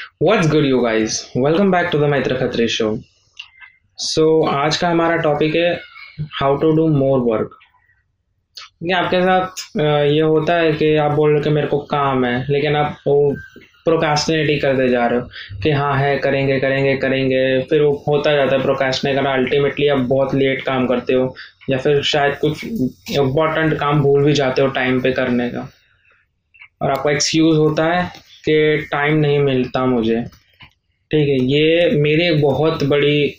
What's good, you guys? Welcome back to the Maitra Khatri Show. So आज का हमारा topic है how to do more work ये आपके साथ ये होता है कि आप बोल रहे हो कि मेरे को काम है लेकिन आप वो प्रोकास्टिनेट ही करते जा रहे हो कि हाँ है करेंगे करेंगे करेंगे फिर वो होता जाता है प्रोकास्टिनेट करना अल्टीमेटली आप बहुत लेट काम करते हो या फिर शायद कुछ इम्पोर्टेंट काम भूल भी जाते हो टाइम पे करने का और आपका एक्सक्यूज़ होता है कि टाइम नहीं मिलता मुझे। ठीक है, ये मेरी एक बहुत बड़ी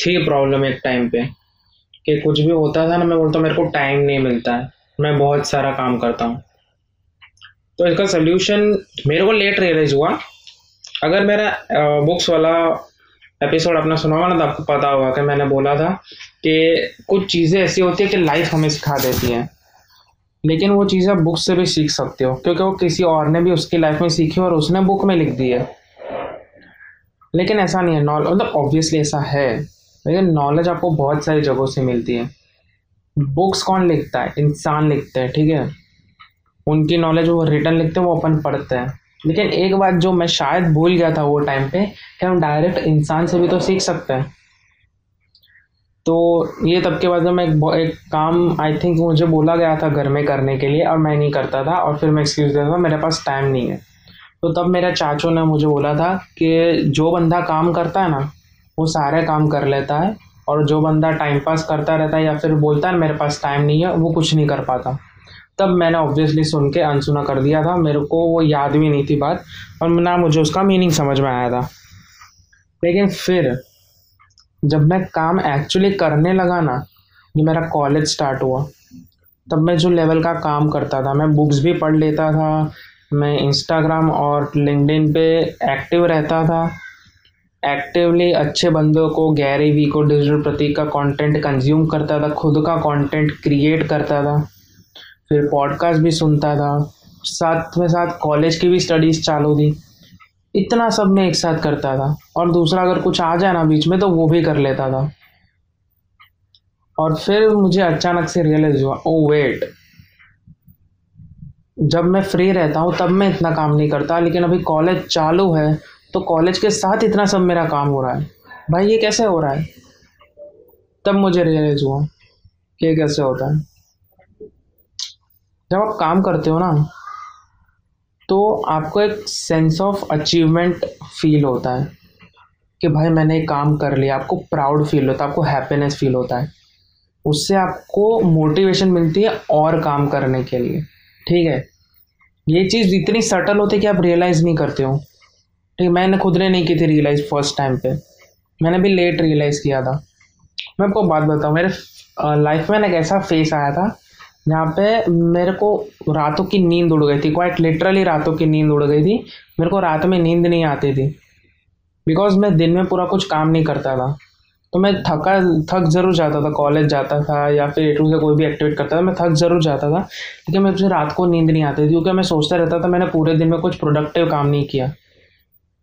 थी प्रॉब्लम एक टाइम पे, कि कुछ भी होता था ना, मैं बोलता मेरे को टाइम नहीं मिलता है। मैं बहुत सारा काम करता हूँ। तो इसका सोल्यूशन मेरे को लेट रियलाइज़ हुआ। अगर मेरा बुक्स वाला एपिसोड अपना सुना ना तो आपको पता होगा कि मैंने बोला था कि कुछ चीज़ें ऐसी होती है कि लाइफ हमें सिखा देती है। लेकिन वो चीज़ आप बुक से भी सीख सकते हो, क्योंकि वो किसी और ने भी उसकी लाइफ में सीखी और उसने बुक में लिख दी है। लेकिन ऐसा नहीं है नॉलेज मतलब ऑब्वियसली ऐसा है, लेकिन नॉलेज आपको बहुत सारी जगहों से मिलती है। बुक्स कौन लिखता है? इंसान लिखते हैं, ठीक है? उनकी नॉलेज वो रिटर्न लिखते हैं, वो अपन पढ़ते हैं। लेकिन एक बात जो मैं शायद भूल गया था वो टाइम पे, कि हम डायरेक्ट इंसान से भी तो सीख सकते हैं। तो ये तब के बाद में एक, एक काम आई थिंक मुझे बोला गया था घर में करने के लिए और मैं नहीं करता था और फिर मैं एक्सक्यूज़ देता था मेरे पास टाइम नहीं है। तो तब मेरा चाचू ने मुझे बोला था कि जो बंदा काम करता है ना वो सारे काम कर लेता है और जो बंदा टाइम पास करता रहता है या फिर बोलता है मेरे पास टाइम नहीं है वो कुछ नहीं कर पाता। तब मैंने ऑब्वियसली सुन के अनसुना कर दिया था मेरे को वो याद भी नहीं थी बात और ना मुझे उसका मीनिंग समझ में आया था। लेकिन फिर जब मैं काम एक्चुअली करने लगा ना ये मेरा कॉलेज स्टार्ट हुआ, तब मैं जो लेवल का काम करता था, मैं बुक्स भी पढ़ लेता था, मैं इंस्टाग्राम और लिंक्डइन पे एक्टिव रहता था। एक्टिवली अच्छे बंदों को, गैरी वी को डिजिटल प्रतीक का कंटेंट कंज्यूम करता था, खुद का कंटेंट क्रिएट करता था। फिर पॉडकास्ट भी सुनता था। साथ में साथ कॉलेज की भी स्टडीज़ चालू थी। इतना सब मैं एक साथ करता था। और दूसरा अगर कुछ आ जाए ना बीच में तो वो भी कर लेता था। और फिर मुझे अचानक से रियलाइज़ हुआ ओ वेट जब मैं फ्री रहता हूँ, तब मैं इतना काम नहीं करता। लेकिन अभी कॉलेज चालू है तो कॉलेज के साथ इतना सब मेरा काम हो रहा है। भाई, ये कैसे हो रहा है? तब मुझे रियलाइज़ हुआ कि ये कैसे होता है। जब आप काम करते हो ना तो आपको एक सेंस ऑफ़ अचीवमेंट फील होता है कि भाई मैंने एक काम कर लिया, आपको प्राउड फील होता है, आपको हैप्पीनेस फील होता है। उससे आपको मोटिवेशन मिलती है और काम करने के लिए। ठीक है? ये चीज़ इतनी सटल होती है कि आप रियलाइज़ नहीं करते हो। ठीक है, मैंने खुद ने नहीं की थी रियलाइज़ फ़र्स्ट टाइम पे। मैंने भी लेट रियलाइज़ किया था। मैं आपको बात बताऊँ, मेरे लाइफ में ना एक ऐसा फेस आया था जहाँ पे मेरे को रातों की नींद उड़ गई थी क्वाइट लिटरली रातों की नींद उड़ गई थी। मेरे को रात में नींद नहीं आती थी। बिकॉज़ मैं दिन में पूरा कुछ काम नहीं करता था। तो मैं थका थक ज़रूर जाता था कॉलेज जाता था या फिर ए से कोई भी एक्टिविटी करता था मैं थक ज़रूर जाता था। लेकिन मुझे रात को नींद नहीं आती थी क्योंकि मैं सोचता रहता था मैंने पूरे दिन में कुछ प्रोडक्टिव काम नहीं किया।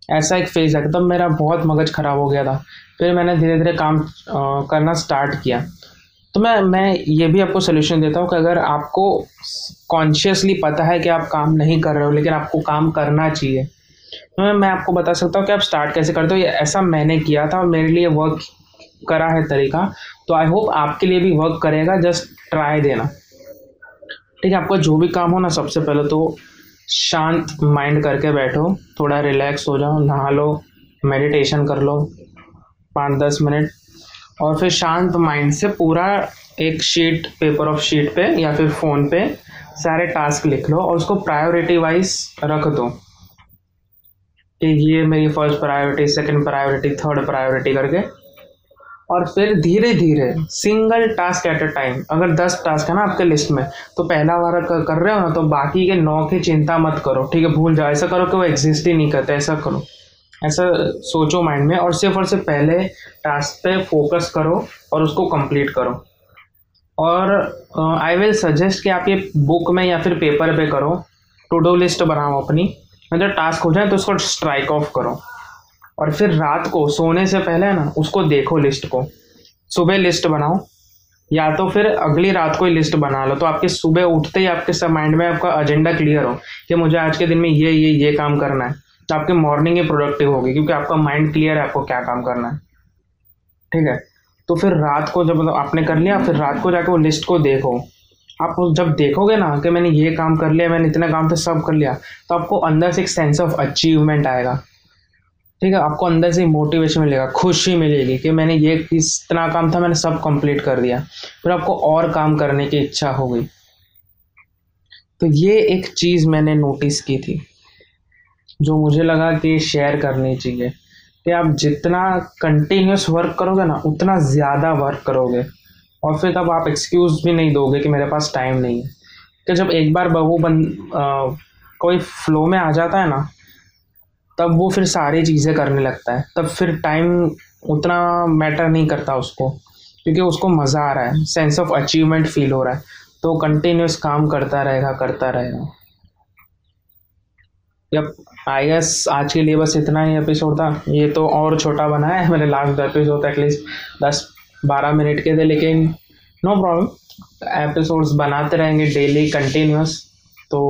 ऐसा एक फ़ेज़ है तब मेरा बहुत मगज ख़राब हो गया था। फिर मैंने धीरे धीरे काम अ, करना स्टार्ट किया। तो मैं मैं ये भी आपको सोल्यूशन देता हूँ कि अगर आपको कॉन्शियसली पता है कि आप काम नहीं कर रहे हो, लेकिन आपको काम करना चाहिए तो मैं मैं आपको बता सकता हूँ कि आप स्टार्ट कैसे करते हो। ये ऐसा मैंने किया था और मेरे लिए वर्क करा है तरीका। तो आई होप आपके लिए भी वर्क करेगा। जस्ट ट्राई देना। ठीक है, आपका जो भी काम हो ना सबसे पहले तो शांत माइंड करके बैठो। थोड़ा रिलैक्स हो जाओ, नहा लो मेडिटेशन कर लो। पाँच दस मिनट और फिर शांत माइंड से पूरा एक शीट पेपर ऑफ़ शीट पे या फिर फ़ोन पे सारे टास्क लिख लो और उसको प्रायोरिटी वाइज रख दो। कि ये मेरी first priority second priority third priority करके। और फिर धीरे धीरे single task at a time अगर दस टास्क है ना आपके लिस्ट में तो पहला वाला कर, कर रहे हो ना तो बाकी के नौ की चिंता मत करो ठीक है? भूल जाओ ऐसा करो कि वो एग्जिस्ट ही नहीं करते ऐसा करो। ऐसा सोचो माइंड में और सिर्फ़ और सिर्फ़ पहले टास्क पे फोकस करो और उसको कंप्लीट करो। और आई विल सजेस्ट कि आप ये बुक में या फिर पेपर पे करो टू डू लिस्ट बनाओ अपनी। मतलब टास्क हो जाए तो उसको स्ट्राइक ऑफ़ करो। और फिर रात को, सोने से पहले ना, उसको देखो लिस्ट को। सुबह लिस्ट बनाओ। या तो फिर अगली रात को ही लिस्ट बना लो। तो आपके सुबह उठते ही आपके सब माइंड में आपका एजेंडा क्लियर हो कि मुझे आज के दिन में ये ये ये काम करना है। तो आपके मॉर्निंग ही प्रोडक्टिव होगी, क्योंकि आपका माइंड क्लियर है आपको क्या काम करना है। ठीक है? तो फिर रात को जब आपने कर लिया, फिर रात को जाके वो लिस्ट को देखो। आप जब देखोगे ना कि मैंने ये काम कर लिया, मैंने इतने काम तो सब कर लिया तो आपको अंदर से एक सेंस ऑफ़ अचीवमेंट आएगा। ठीक है? आपको अंदर से मोटिवेशन मिलेगा, खुशी मिलेगी कि मैंने ये इतना काम था, मैंने सब कंप्लीट कर दिया। फिर आपको और काम करने की इच्छा हो गई तो ये एक चीज़ मैंने नोटिस की थी। जो मुझे लगा कि शेयर करनी चाहिए कि आप जितना कंटिन्यूस वर्क करोगे ना उतना ज़्यादा वर्क करोगे। और फिर तब आप एक्सक्यूज़ भी नहीं दोगे कि मेरे पास टाइम नहीं है। कि जब एक बार वो बन आ, कोई फ्लो में आ जाता है ना तब वो फिर सारी चीज़ें करने लगता है। तब फिर टाइम उतना मैटर नहीं करता उसको क्योंकि उसको मज़ा आ रहा है। सेंस ऑफ़ अचीवमेंट फील हो रहा है। तो कंटिन्यूस काम करता रहेगा करता रहेगा। जब आई गेस आज के लिए बस इतना ही एपिसोड था। ये तो और छोटा बना है। मैंने लास्ट एपिसोड एटलीस्ट दस बारह मिनट के थे, लेकिन नो प्रॉब्लम एपिसोड्स बनाते रहेंगे डेली कंटिन्यूस तो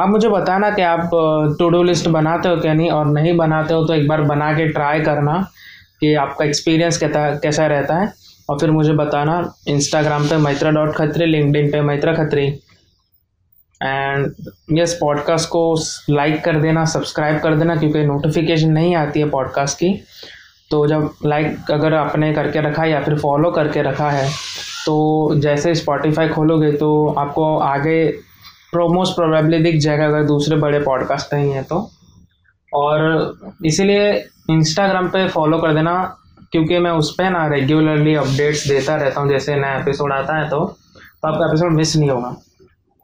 आप मुझे बताना कि आप टू डू लिस्ट बनाते हो क्या नहीं? और नहीं बनाते हो तो एक बार बना के ट्राई करना कि आपका एक्सपीरियंस कैसा कैसा रहता है। और फिर मुझे बताना इंस्टाग्राम पे मैत्रा डॉट खत्री लिंकडिन पे Maitra Khatri and yes podcast को लाइक कर देना सब्सक्राइब कर देना क्योंकि नोटिफिकेशन नहीं आती है पॉडकास्ट की। तो जब लाइक अगर आपने करके रखा या फिर फॉलो करके रखा है तो जैसे स्पॉटिफाई खोलोगे तो आपको आगे प्रोमोस्ट प्रोबेबली दिख जाएगा अगर दूसरे बड़े पॉडकास्ट नहीं है तो। और इसीलिए इंस्टाग्राम पे फॉलो कर देना क्योंकि मैं उस पर ना रेगुलरली अपडेट्स देता रहता हूँ जैसे नया एपिसोड आता है तो, तो आपका एपिसोड मिस नहीं होगा।